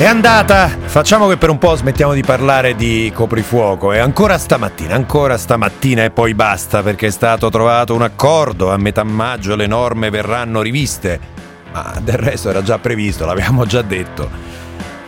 È andata, facciamo che per un po' smettiamo di parlare di coprifuoco. E ancora stamattina, ancora stamattina e poi basta perché è stato trovato un accordo, a metà maggio le norme verranno riviste, ma del resto era già previsto, l'abbiamo già detto.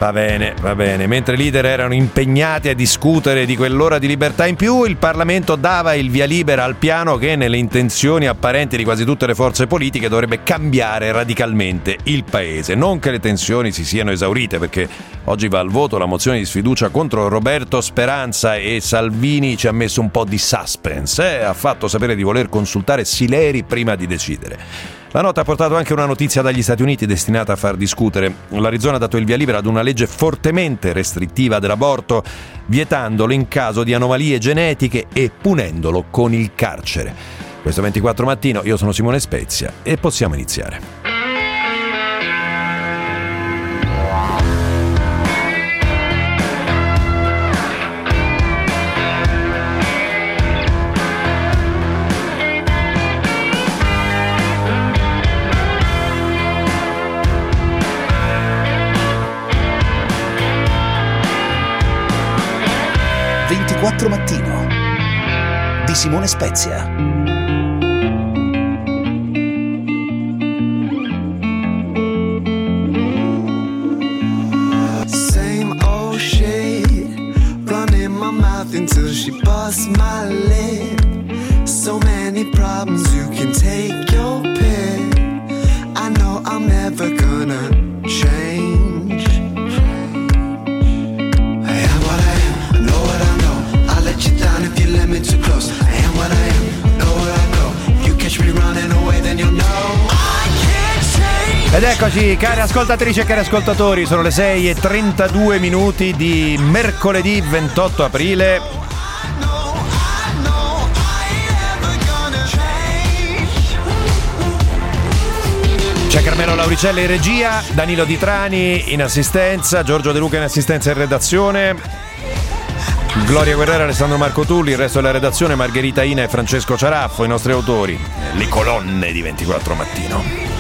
Va bene, va bene. Mentre i leader erano impegnati a discutere di quell'ora di libertà in più, il Parlamento dava il via libera al piano che, nelle intenzioni apparenti di quasi tutte le forze politiche, dovrebbe cambiare radicalmente il paese. Non che le tensioni si siano esaurite, perché oggi va al voto la mozione di sfiducia contro Roberto Speranza e Salvini ci ha messo un po' di suspense. Eh? Ha fatto sapere di voler consultare Sileri prima di decidere. La nota ha portato anche una notizia dagli Stati Uniti destinata a far discutere. L'Arizona ha dato il via libera ad una legge fortemente restrittiva dell'aborto, vietandolo in caso di anomalie genetiche e punendolo con il carcere. Questo 24 mattino, io sono Simone Spezia e possiamo iniziare. 24 Mattino di Simone Spezia. Same old shit, running my mouth until she busts my lip. So many problems, you can take your pick. I know I'm never gonna eccoci, cari ascoltatrici e cari ascoltatori, sono le 6 e 32 minuti di mercoledì 28 aprile. C'è Carmelo Lauricelli in regia, Danilo Di Trani in assistenza, Giorgio De Luca in assistenza e redazione. Gloria Guerrera, Alessandro Marco Tulli, il resto della redazione, Margherita Ina e Francesco Ciaraffo, i nostri autori. Le colonne di 24 mattino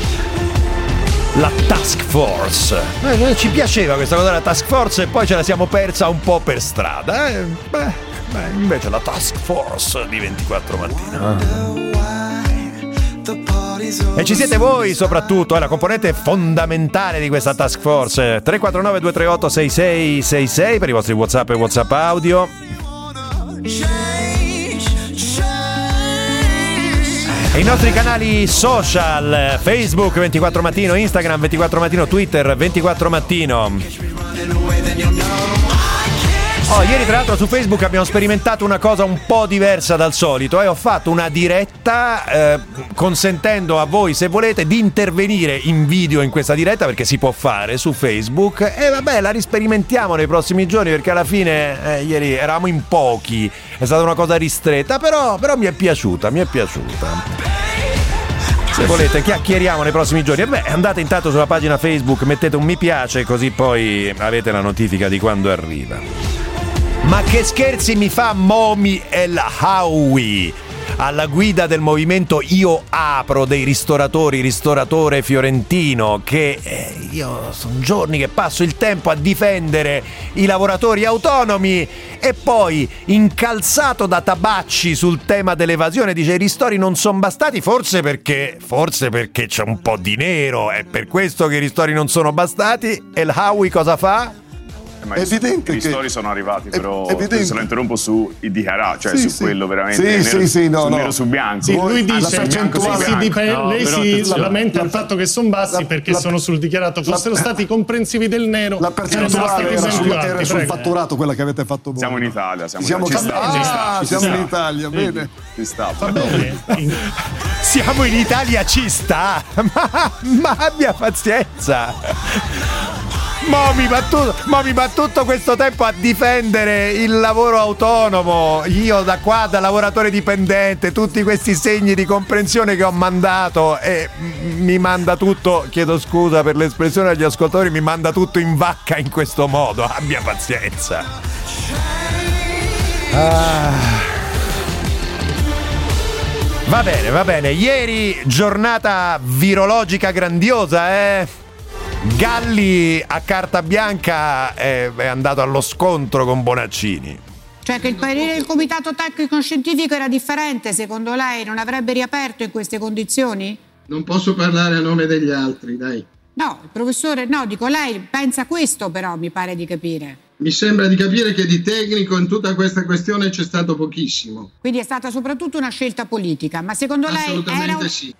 la Task Force. Eh, ci piaceva questa cosa della Task Force e poi ce la siamo persa un po' per strada. Eh? Beh, beh, invece la Task Force di 24 mattina. E ci siete voi soprattutto, è la componente fondamentale di questa task force. 349 238 6666 per i vostri WhatsApp e WhatsApp audio. E i nostri canali social, Facebook 24 Mattino, Instagram 24 Mattino, Twitter 24 Mattino. Oh, ieri tra l'altro su Facebook abbiamo sperimentato una cosa un po' diversa dal solito e eh? ho fatto una diretta eh, consentendo a voi se volete di intervenire in video in questa diretta perché si può fare su Facebook e vabbè la risperimentiamo nei prossimi giorni perché alla fine eh, ieri eravamo in pochi, è stata una cosa ristretta però, però mi è piaciuta, mi è piaciuta. Se volete chiacchieriamo nei prossimi giorni. Beh, andate intanto sulla pagina Facebook, mettete un mi piace così poi avete la notifica di quando arriva. Ma che scherzi mi fa Momi El Howie? alla guida del movimento Io Apro dei ristoratori, ristoratore fiorentino, che eh, io sono giorni che passo il tempo a difendere i lavoratori autonomi e poi incalzato da tabacci sul tema dell'evasione dice i ristori non sono bastati, forse perché, forse perché c'è un po' di nero, è per questo che i ristori non sono bastati e il Howie cosa fa? Eh, ma è evidente i che... storie sono arrivati, però evidente. se lo interrompo su IDHRA, cioè sì, su sì. quello veramente sì, nero, sì, no, su no. nero su bianco. Sì, lui dice percentuale si dipende, no, lei si lamenta del fatto che sono bassi la, perché la, sono sul dichiarato, fossero la, stati comprensivi del nero, la percentuale era, sul, era sul fatturato quella che avete fatto voi. Siamo in Italia, siamo, siamo, in, Italia. Ci sta, ah, siamo in Italia, bene. Ci sta. Va bene. Siamo in Italia, ci sta. Ma, ma abbia pazienza. Mo mi, va tutto, mo mi va tutto questo tempo a difendere il lavoro autonomo. Io da qua, da lavoratore dipendente, tutti questi segni di comprensione che ho mandato e mi manda tutto, chiedo scusa per l'espressione agli ascoltatori, mi manda tutto in vacca in questo modo. Abbia pazienza. Ah. Va bene, va bene. Ieri giornata virologica grandiosa, eh? Galli a carta bianca è, è andato allo scontro con Bonaccini. Cioè che il parere del comitato tecnico scientifico era differente, secondo lei non avrebbe riaperto in queste condizioni? Non posso parlare a nome degli altri, dai. No, il professore, no, dico lei pensa questo però, mi pare di capire. Mi sembra di capire che di tecnico in tutta questa questione c'è stato pochissimo. Quindi è stata soprattutto una scelta politica, ma secondo lei Assolutamente era... sì.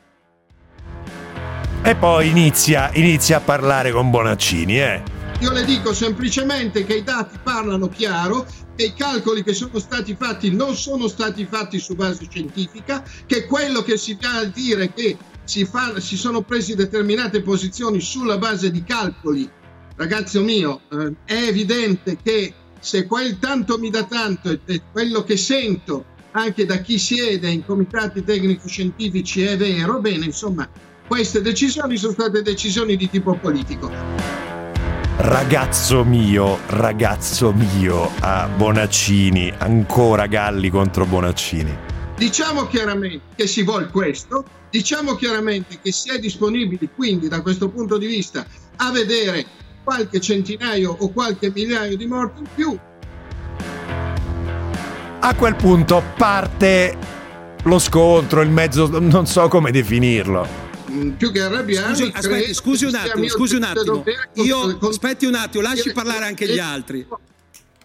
E poi inizia, inizia a parlare con Bonaccini, eh. Io le dico semplicemente che i dati parlano chiaro, che i calcoli che sono stati fatti non sono stati fatti su base scientifica, che quello che si va a dire che si, fa, si sono presi determinate posizioni sulla base di calcoli, ragazzo mio, eh, è evidente che se quel tanto mi dà tanto e quello che sento anche da chi siede in comitati tecnico-scientifici è vero, bene, insomma, queste decisioni sono state decisioni di tipo politico. Ragazzo mio, ragazzo mio a Bonaccini, ancora Galli contro Bonaccini. Diciamo chiaramente che si vuole questo, diciamo chiaramente che si è disponibili quindi da questo punto di vista a vedere qualche centinaio o qualche migliaio di morti in più. A quel punto parte lo scontro, il mezzo, non so come definirlo. Mm, più che arrabbiarmi. Scusi, aspetti, scusi un attimo, scusi un attimo. Io aspetti un attimo, lasci parlare anche gli altri.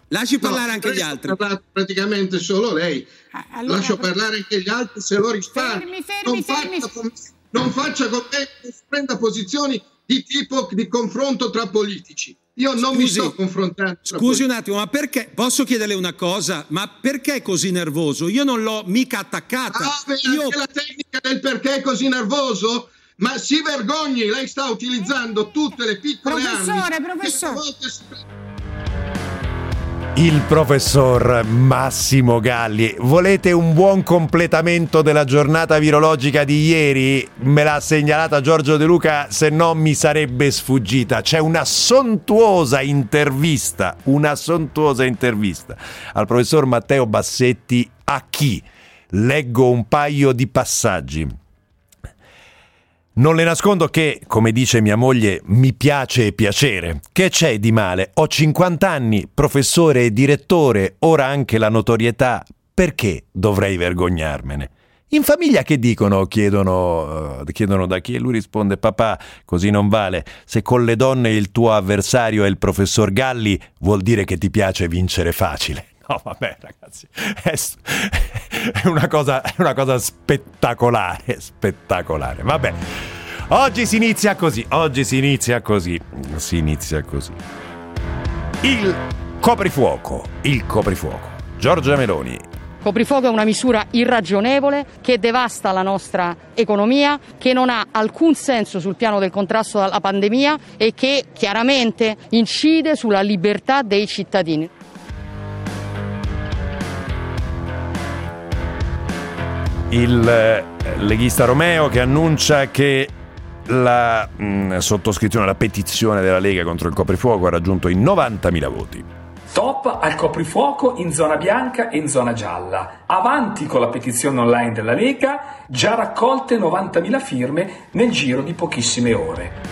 Lasci parlare anche gli altri. praticamente solo lei. Ah, allora, Lascio parlare anche gli altri se lo risparmio. Fermi, fermi, non, fermi. Faccia con, non faccia con me che prenda posizioni di tipo di confronto tra politici. Io non Scusi, mi sto confrontando. Scusi un attimo, ma perché posso chiederle una cosa? Ma perché è così nervoso? Io non l'ho mica attaccata. Ah, beh, Io anche la tecnica del perché è così nervoso? Ma si vergogni, lei sta utilizzando tutte le piccole Professore, armi. professore. si- Il professor Massimo Galli. Volete un buon completamento della giornata virologica di ieri? Me l'ha segnalata Giorgio De Luca, se no mi sarebbe sfuggita. C'è una sontuosa intervista, una sontuosa intervista al professor Matteo Bassetti a chi? Leggo un paio di passaggi. Non le nascondo che, come dice mia moglie, mi piace piacere. Che c'è di male? Ho 50 anni, professore e direttore, ora anche la notorietà. Perché dovrei vergognarmene? In famiglia che dicono? Chiedono, eh, chiedono da chi e lui risponde papà, così non vale. Se con le donne il tuo avversario è il professor Galli, vuol dire che ti piace vincere facile. No, vabbè, ragazzi, è, è, una cosa, è una cosa spettacolare, spettacolare. Vabbè, oggi si inizia così, oggi si inizia così, si inizia così. Il coprifuoco, il coprifuoco. Giorgia Meloni, Coprifuoco è una misura irragionevole che devasta la nostra economia, che non ha alcun senso sul piano del contrasto alla pandemia e che chiaramente incide sulla libertà dei cittadini. Il eh, leghista Romeo che annuncia che la mh, sottoscrizione, la petizione della Lega contro il coprifuoco ha raggiunto i 90.000 voti. Stop al coprifuoco in zona bianca e in zona gialla. Avanti con la petizione online della Lega, già raccolte 90.000 firme nel giro di pochissime ore.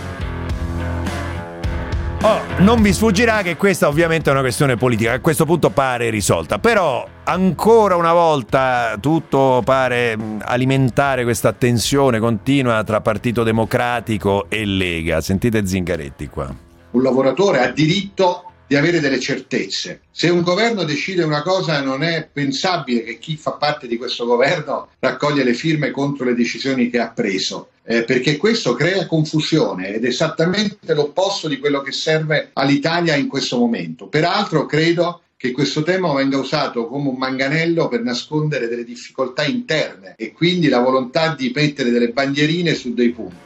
Oh, non vi sfuggirà che questa ovviamente è una questione politica, a questo punto pare risolta, però ancora una volta tutto pare alimentare questa tensione continua tra Partito Democratico e Lega. Sentite Zingaretti qua. Un lavoratore ha diritto di avere delle certezze. Se un governo decide una cosa non è pensabile che chi fa parte di questo governo raccoglie le firme contro le decisioni che ha preso. Eh, perché questo crea confusione ed è esattamente l'opposto di quello che serve all'Italia in questo momento. Peraltro credo che questo tema venga usato come un manganello per nascondere delle difficoltà interne e quindi la volontà di mettere delle bandierine su dei punti.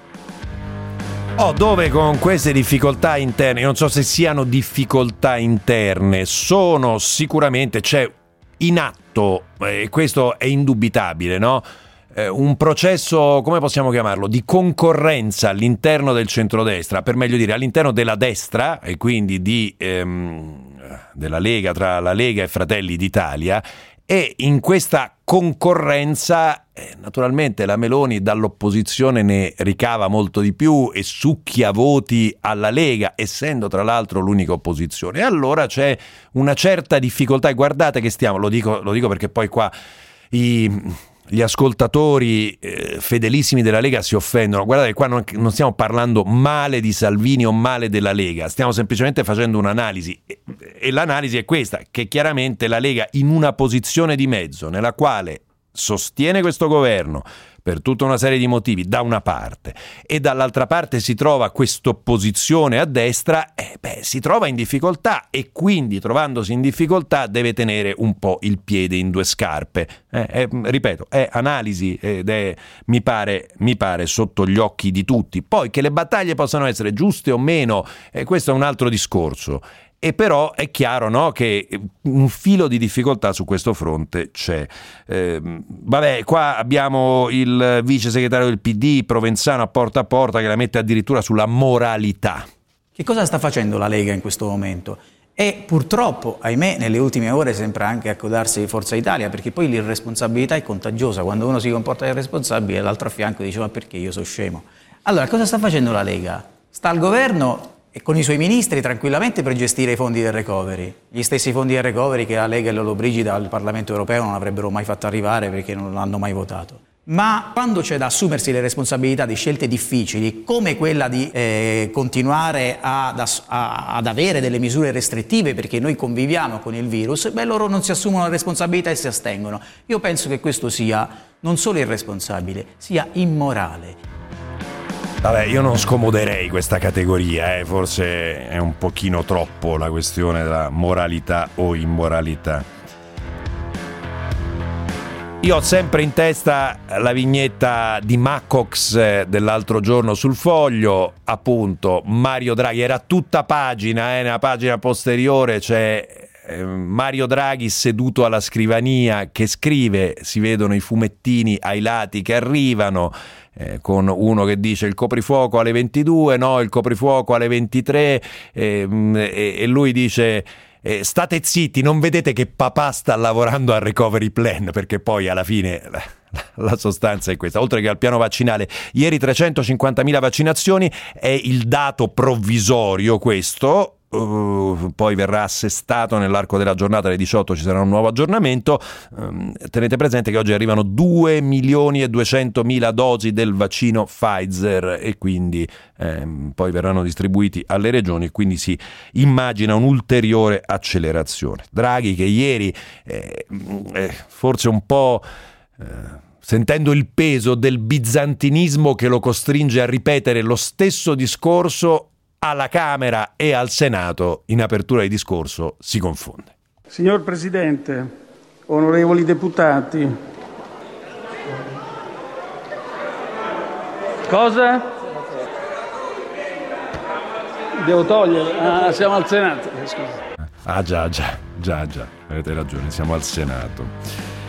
Oh, dove con queste difficoltà interne, non so se siano difficoltà interne, sono sicuramente, c'è in atto, e questo è indubitabile, no? Eh, un processo, come possiamo chiamarlo, di concorrenza all'interno del centrodestra, per meglio dire all'interno della destra e quindi di, ehm, della Lega, tra la Lega e Fratelli d'Italia, e in questa concorrenza eh, naturalmente la Meloni dall'opposizione ne ricava molto di più e succhia voti alla Lega, essendo tra l'altro l'unica opposizione. E allora c'è una certa difficoltà e guardate che stiamo, lo dico, lo dico perché poi qua i gli ascoltatori eh, fedelissimi della Lega si offendono. Guardate, qua non, non, stiamo parlando male di Salvini o male della Lega, stiamo semplicemente facendo un'analisi. E, e l'analisi è questa: che chiaramente la Lega in una posizione di mezzo nella quale sostiene questo governo, per tutta una serie di motivi da una parte e dall'altra parte si trova questa opposizione a destra, eh, beh, si trova in difficoltà e quindi trovandosi in difficoltà deve tenere un po' il piede in due scarpe. Eh, eh, ripeto, è analisi ed è, mi pare, mi pare, sotto gli occhi di tutti. Poi che le battaglie possano essere giuste o meno, eh, questo è un altro discorso. E però è chiaro no, che un filo di difficoltà su questo fronte c'è. Eh, vabbè, qua abbiamo il vice segretario del PD, Provenzano a porta a porta, che la mette addirittura sulla moralità. Che cosa sta facendo la Lega in questo momento? E purtroppo, ahimè, nelle ultime ore sembra anche accodarsi Forza Italia, perché poi l'irresponsabilità è contagiosa. Quando uno si comporta irresponsabile, l'altro a fianco dice ma perché io sono scemo? Allora, cosa sta facendo la Lega? Sta al governo e con i suoi ministri tranquillamente per gestire i fondi del recovery. Gli stessi fondi del recovery che la Lega e l'Olobrigida al Parlamento europeo non avrebbero mai fatto arrivare perché non l'hanno mai votato. Ma quando c'è da assumersi le responsabilità di scelte difficili, come quella di eh, continuare ad, a, ad, avere delle misure restrittive perché noi conviviamo con il virus, beh, loro non si assumono la responsabilità e si astengono. Io penso che questo sia non solo irresponsabile, sia immorale. Vabbè, io non scomoderei questa categoria, eh. forse è un pochino troppo la questione della moralità o immoralità. Io ho sempre in testa la vignetta di Maccox eh, dell'altro giorno sul foglio, appunto Mario Draghi, era tutta pagina, eh, nella pagina posteriore c'è eh, Mario Draghi seduto alla scrivania che scrive, si vedono i fumettini ai lati che arrivano, eh, con uno che dice il coprifuoco alle 22, no, il coprifuoco alle 23 eh, e, lui dice... Eh, state zitti, non vedete che papà sta lavorando al recovery plan perché poi alla fine la sostanza è questa. Oltre che al piano vaccinale, ieri 350.000 vaccinazioni è il dato provvisorio questo, Uh, poi verrà assestato nell'arco della giornata alle 18 ci sarà un nuovo aggiornamento. Um, tenete presente che oggi arrivano 2 milioni e 200 mila dosi del vaccino Pfizer e quindi um, poi verranno distribuiti alle regioni e quindi si immagina un'ulteriore accelerazione. Draghi che ieri eh, eh, forse un po' eh, sentendo il peso del bizantinismo che lo costringe a ripetere lo stesso discorso alla Camera e al Senato in apertura di discorso si confonde. Signor Presidente, onorevoli deputati. Cosa? Devo togliere? Ah, siamo al Senato. Ah già, già, già, già, avete ragione, siamo al Senato.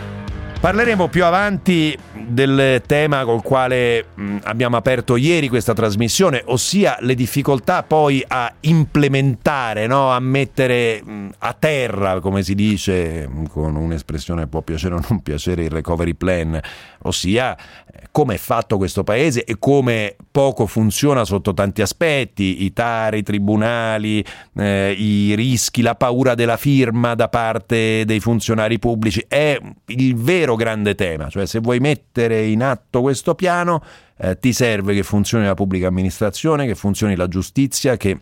Parleremo più avanti del tema col quale abbiamo aperto ieri questa trasmissione, ossia le difficoltà poi a implementare, no? a mettere a terra, come si dice, con un'espressione può piacere o non piacere, il recovery plan, ossia eh, come è fatto questo paese e come poco funziona sotto tanti aspetti, i tari, i tribunali, eh, i rischi, la paura della firma da parte dei funzionari pubblici, è il vero grande tema, cioè se vuoi mettere in atto questo piano eh, ti serve che funzioni la pubblica amministrazione, che funzioni la giustizia, che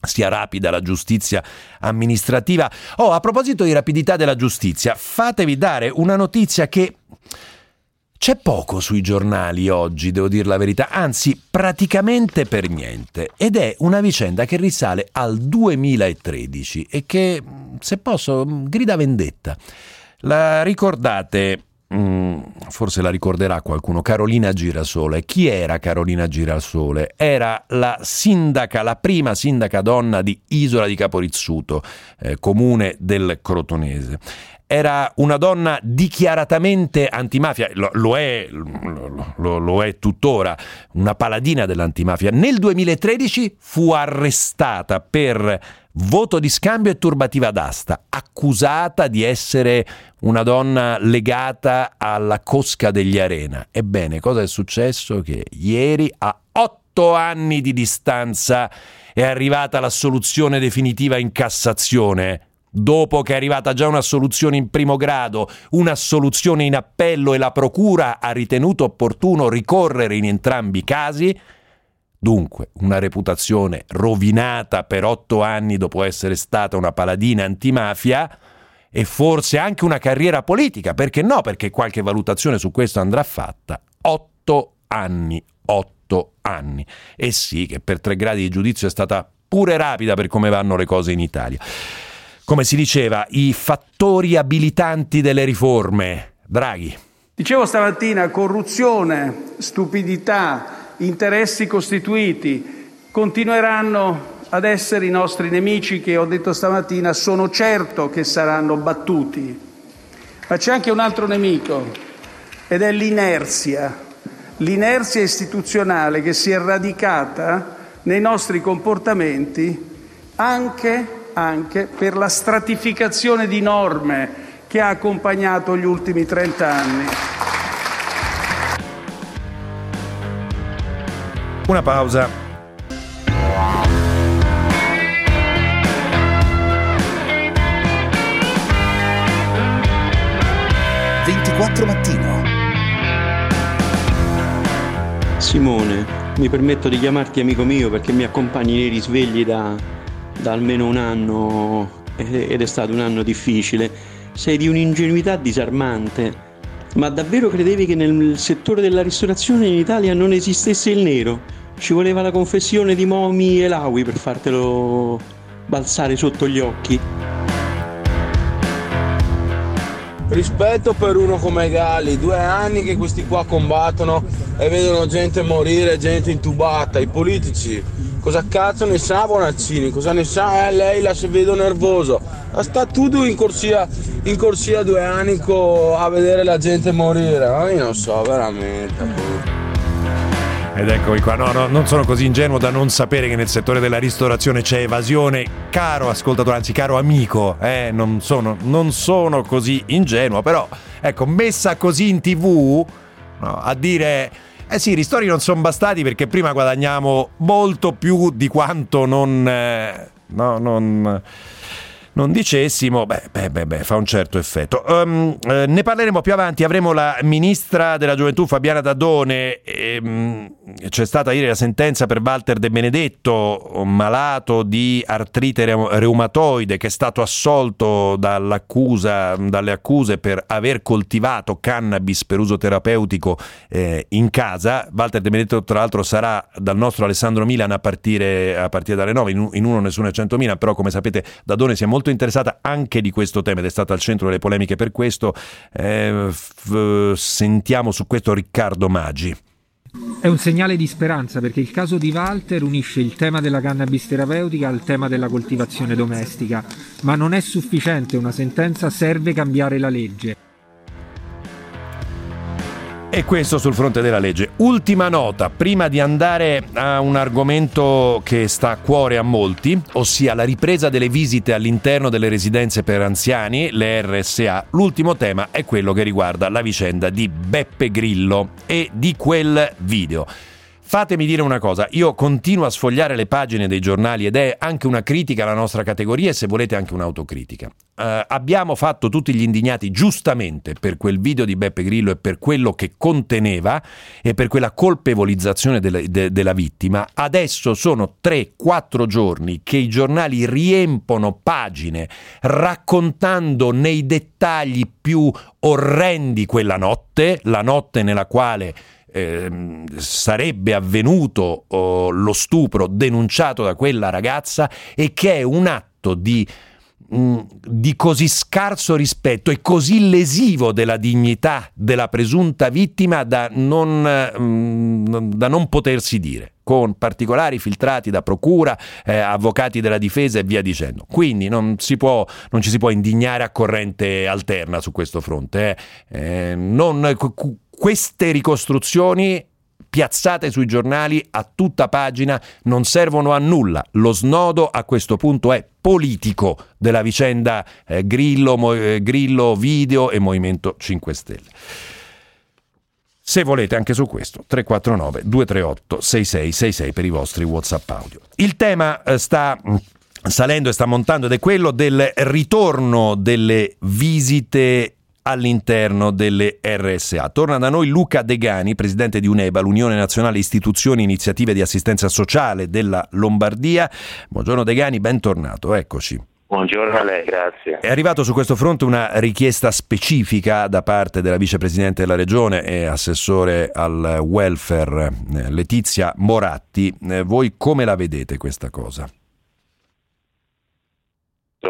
sia rapida la giustizia amministrativa. Oh, a proposito di rapidità della giustizia, fatevi dare una notizia che c'è poco sui giornali oggi, devo dire la verità, anzi praticamente per niente, ed è una vicenda che risale al 2013 e che, se posso, grida vendetta. La ricordate Mm, forse la ricorderà qualcuno, Carolina Girasole. Chi era Carolina Girasole? Era la sindaca, la prima sindaca donna di Isola di Caporizzuto, eh, comune del Crotonese. Era una donna dichiaratamente antimafia, lo, lo, è, lo, lo è tuttora, una paladina dell'antimafia. Nel 2013 fu arrestata per voto di scambio e turbativa d'asta, accusata di essere una donna legata alla cosca degli Arena. Ebbene, cosa è successo? Che ieri, a otto anni di distanza, è arrivata la soluzione definitiva in Cassazione. Dopo che è arrivata già una soluzione in primo grado, una soluzione in appello e la Procura ha ritenuto opportuno ricorrere in entrambi i casi, Dunque, una reputazione rovinata per otto anni dopo essere stata una paladina antimafia e forse anche una carriera politica, perché no? Perché qualche valutazione su questo andrà fatta. Otto anni, otto anni. E sì, che per tre gradi di giudizio è stata pure rapida per come vanno le cose in Italia. Come si diceva, i fattori abilitanti delle riforme. Draghi. Dicevo stamattina, corruzione, stupidità, interessi costituiti continueranno ad essere i nostri nemici che ho detto stamattina sono certo che saranno battuti. Ma c'è anche un altro nemico ed è l'inerzia, l'inerzia istituzionale che si è radicata nei nostri comportamenti anche, anche per la stratificazione di norme che ha accompagnato gli ultimi 30 anni. Una pausa. «24 mattino». Simone, mi permetto di chiamarti amico mio perché mi accompagni nei risvegli da, da almeno un anno ed è stato un anno difficile. Sei di un'ingenuità disarmante ma davvero credevi che nel settore della ristorazione in Italia non esistesse il nero? Ci voleva la confessione di Momi e Lawi per fartelo balzare sotto gli occhi? Rispetto per uno come Gali, due anni che questi qua combattono e vedono gente morire, gente intubata, i politici Cosa cazzo ne sa Bonaccini? Cosa ne sa? Eh, lei la si vedo nervoso. Sta tutto in corsia, in corsia due anni a vedere la gente morire. Ma io non so, veramente. Ed eccomi qua, no, no, non sono così ingenuo da non sapere che nel settore della ristorazione c'è evasione. Caro ascoltatore, anzi caro amico, eh, non, sono, non sono così ingenuo, però ecco, messa così in tv no, a dire eh sì, i ristori non sono bastati perché prima guadagniamo molto più di quanto non... Eh, no, non non dicessimo, beh, beh, beh, beh fa un certo effetto. Um, eh, ne parleremo più avanti, avremo la ministra della gioventù Fabiana Daddone, e, um, c'è stata ieri la sentenza per Walter De Benedetto, malato di artrite reumatoide, che è stato assolto dalle accuse per aver coltivato cannabis per uso terapeutico eh, in casa. Walter De Benedetto tra l'altro sarà dal nostro Alessandro Milan a partire, a partire dalle 9, in, in uno nessuno è 100 Milan, però come sapete Daddone si è molto molto interessata anche di questo tema ed è stata al centro delle polemiche per questo. Eh, f- sentiamo su questo Riccardo Maggi. È un segnale di speranza perché il caso di Walter unisce il tema della cannabis terapeutica al tema della coltivazione domestica, ma non è sufficiente, una sentenza serve cambiare la legge. E questo sul fronte della legge. Ultima nota, prima di andare a un argomento che sta a cuore a molti, ossia la ripresa delle visite all'interno delle residenze per anziani, le RSA. L'ultimo tema è quello che riguarda la vicenda di Beppe Grillo e di quel video. Fatemi dire una cosa, io continuo a sfogliare le pagine dei giornali ed è anche una critica alla nostra categoria e se volete anche un'autocritica. Uh, abbiamo fatto tutti gli indignati giustamente per quel video di Beppe Grillo e per quello che conteneva e per quella colpevolizzazione della, de, della vittima. Adesso sono 3-4 giorni che i giornali riempono pagine raccontando nei dettagli più orrendi quella notte, la notte nella quale eh, sarebbe avvenuto oh, lo stupro denunciato da quella ragazza e che è un atto di mh, di così scarso rispetto e così lesivo della dignità della presunta vittima da non, mh, da non potersi dire con particolari filtrati da procura, eh, avvocati della difesa e via dicendo. Quindi non, può, non, ci si può indignare a corrente alterna su questo fronte. Eh. Eh, non, queste ricostruzioni piazzate sui giornali a tutta pagina non servono a nulla. Lo snodo a questo punto è politico della vicenda eh, Grillo, Mo, eh, Grillo, Video e Movimento 5 Stelle. Se volete anche su questo 349 238 6666 per i vostri WhatsApp audio. Il tema eh, sta mm, salendo e sta montando ed è quello del ritorno delle visite all'interno delle RSA. Torna da noi Luca Degani, presidente di UNEBA, l'Unione Nazionale Istituzioni e Iniziative di Assistenza Sociale della Lombardia. Buongiorno Degani, bentornato, eccoci. Buongiorno a lei, grazie. È arrivato su questo fronte una richiesta specifica da parte della vicepresidente della regione e assessore al welfare eh, Letizia Moratti. Eh, voi come la vedete questa cosa?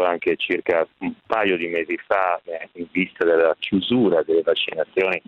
Anche circa un paio di mesi fa eh, in vista della chiusura delle vaccinazioni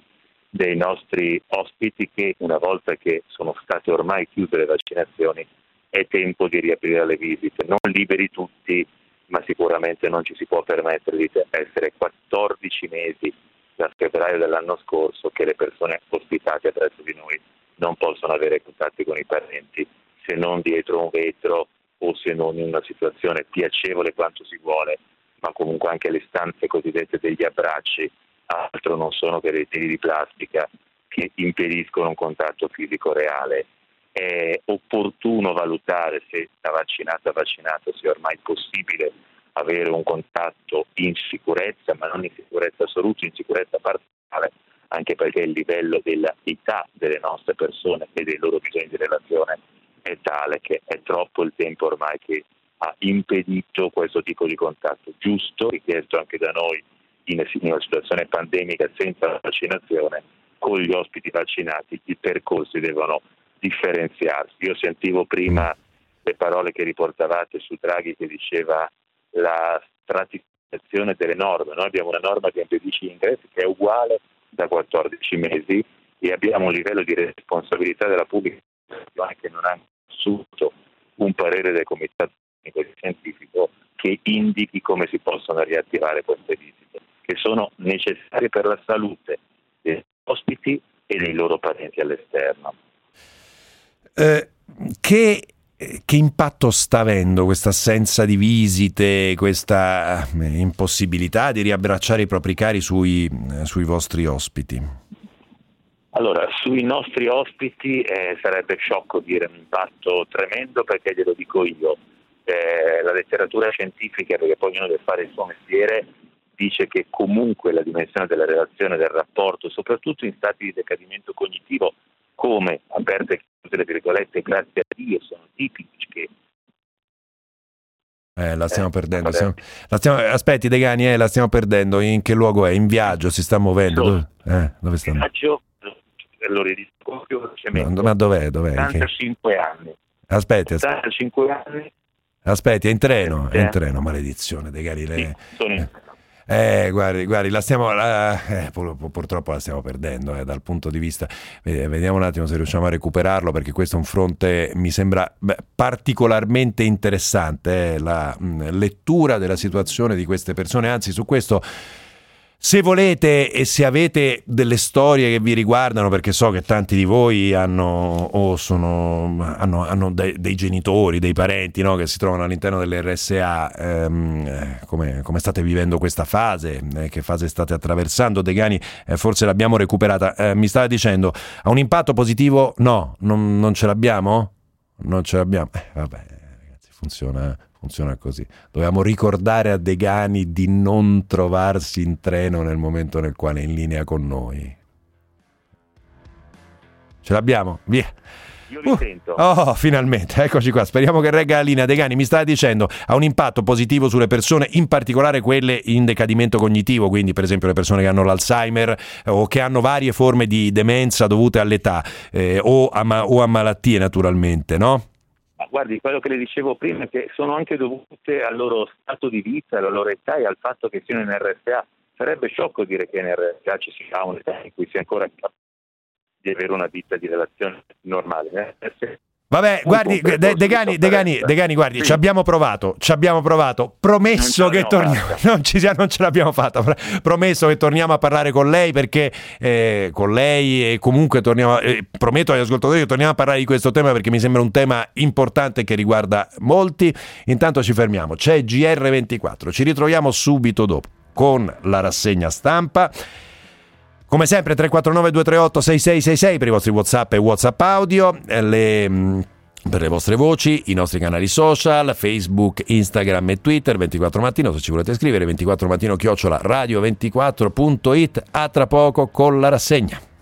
dei nostri ospiti che una volta che sono state ormai chiuse le vaccinazioni è tempo di riaprire le visite, non liberi tutti, ma sicuramente non ci si può permettere di essere 14 mesi da febbraio dell'anno scorso che le persone ospitate presso di noi non possono avere contatti con i parenti se non dietro un vetro o se non in una situazione piacevole quanto si vuole, ma comunque anche le stanze cosiddette degli abbracci, altro non sono che dei teli di plastica che impediscono un contatto fisico reale. È opportuno valutare se da vaccinato a vaccinato sia ormai possibile avere un contatto in sicurezza, ma non in sicurezza assoluta, in sicurezza parziale, anche perché il livello dell'età delle nostre persone e dei loro bisogni di relazione è tale che è troppo il tempo ormai che ha impedito questo tipo di contatto. Giusto, richiesto anche da noi in una situazione pandemica senza vaccinazione, con gli ospiti vaccinati i percorsi devono differenziarsi. Io sentivo prima le parole che riportavate su Draghi che diceva la stratificazione delle norme. Noi abbiamo una norma che impedisce ingressi che è uguale da 14 mesi e abbiamo un livello di responsabilità della pubblica che non ha assunto un parere del Comitato Tecnico Scientifico che indichi come si possono riattivare queste visite, che sono necessarie per la salute degli ospiti e dei loro parenti all'esterno. Eh, che che impatto sta avendo questa assenza di visite, questa eh, impossibilità di riabbracciare i propri cari sui, sui vostri ospiti? Allora, sui nostri ospiti eh, sarebbe sciocco dire un impatto tremendo perché glielo dico io. Eh, la letteratura scientifica, perché poi ognuno deve fare il suo mestiere, dice che comunque la dimensione della relazione, del rapporto, soprattutto in stati di decadimento cognitivo, come, aperte le virgolette, grazie a Dio, sono tipici che eh, la stiamo eh, perdendo. Stiamo, la stiamo, aspetti, Degani, eh, la stiamo perdendo. In che luogo è? In viaggio? Si sta muovendo? Dove, eh, dove sta? In viaggio lo ridico più velocemente. Ma dov'è? dov'è? 85 che... anni. Aspetti, 85 anni. Aspetti, è in treno, è in treno, maledizione dei Galilei. Sì, eh. eh, guardi, guardi, la stiamo, eh, purtroppo la stiamo perdendo eh, dal punto di vista. Vediamo un attimo se riusciamo a recuperarlo perché questo è un fronte, mi sembra beh, particolarmente interessante, eh, la mh, lettura della situazione di queste persone. Anzi, su questo se volete e se avete delle storie che vi riguardano, perché so che tanti di voi hanno, o sono, hanno, hanno dei, dei, genitori, dei parenti no, che si trovano all'interno delle RSA, ehm, eh, come, come, state vivendo questa fase, eh, che fase state attraversando, Degani eh, forse l'abbiamo recuperata. Eh, mi stava dicendo, ha un impatto positivo? No, non, non ce l'abbiamo? Non ce l'abbiamo? Eh, vabbè, ragazzi, funziona funziona così. Dobbiamo ricordare a Degani di non trovarsi in treno nel momento nel quale è in linea con noi. Ce l'abbiamo? Via. Io li uh, sento. Oh, finalmente, eccoci qua. Speriamo che regga la linea. Degani mi sta dicendo ha un impatto positivo sulle persone, in particolare quelle in decadimento cognitivo, quindi per esempio le persone che hanno l'Alzheimer eh, o che hanno varie forme di demenza dovute all'età eh, o, a o a malattie naturalmente, no? Ma guardi, quello che le dicevo prima è che sono anche dovute al loro stato di vita, alla loro età e al fatto che siano in RSA. Sarebbe sciocco dire che in RSA ci sia un'età in cui si è ancora capaci di avere una vita di relazione normale. Vabbè, guardi, De, Degani, Degani, Degani, guardi, sì. ci abbiamo provato, ci abbiamo provato, promesso che torniamo, non, ci, non, ce l'abbiamo fatta, promesso che torniamo a parlare con lei perché eh, con lei e comunque torniamo, eh, prometto agli ascoltatori che torniamo a parlare di questo tema perché mi sembra un tema importante che riguarda molti, intanto ci fermiamo, c'è GR24, ci ritroviamo subito dopo con la rassegna stampa. Come sempre 349 238 6666 per i vostri WhatsApp e WhatsApp audio, eh, le, mm, per le vostre voci, i nostri canali social, Facebook, Instagram e Twitter, 24 mattino, se ci volete scrivere, 24 mattino chiocciola radio24.it, a tra poco con la rassegna.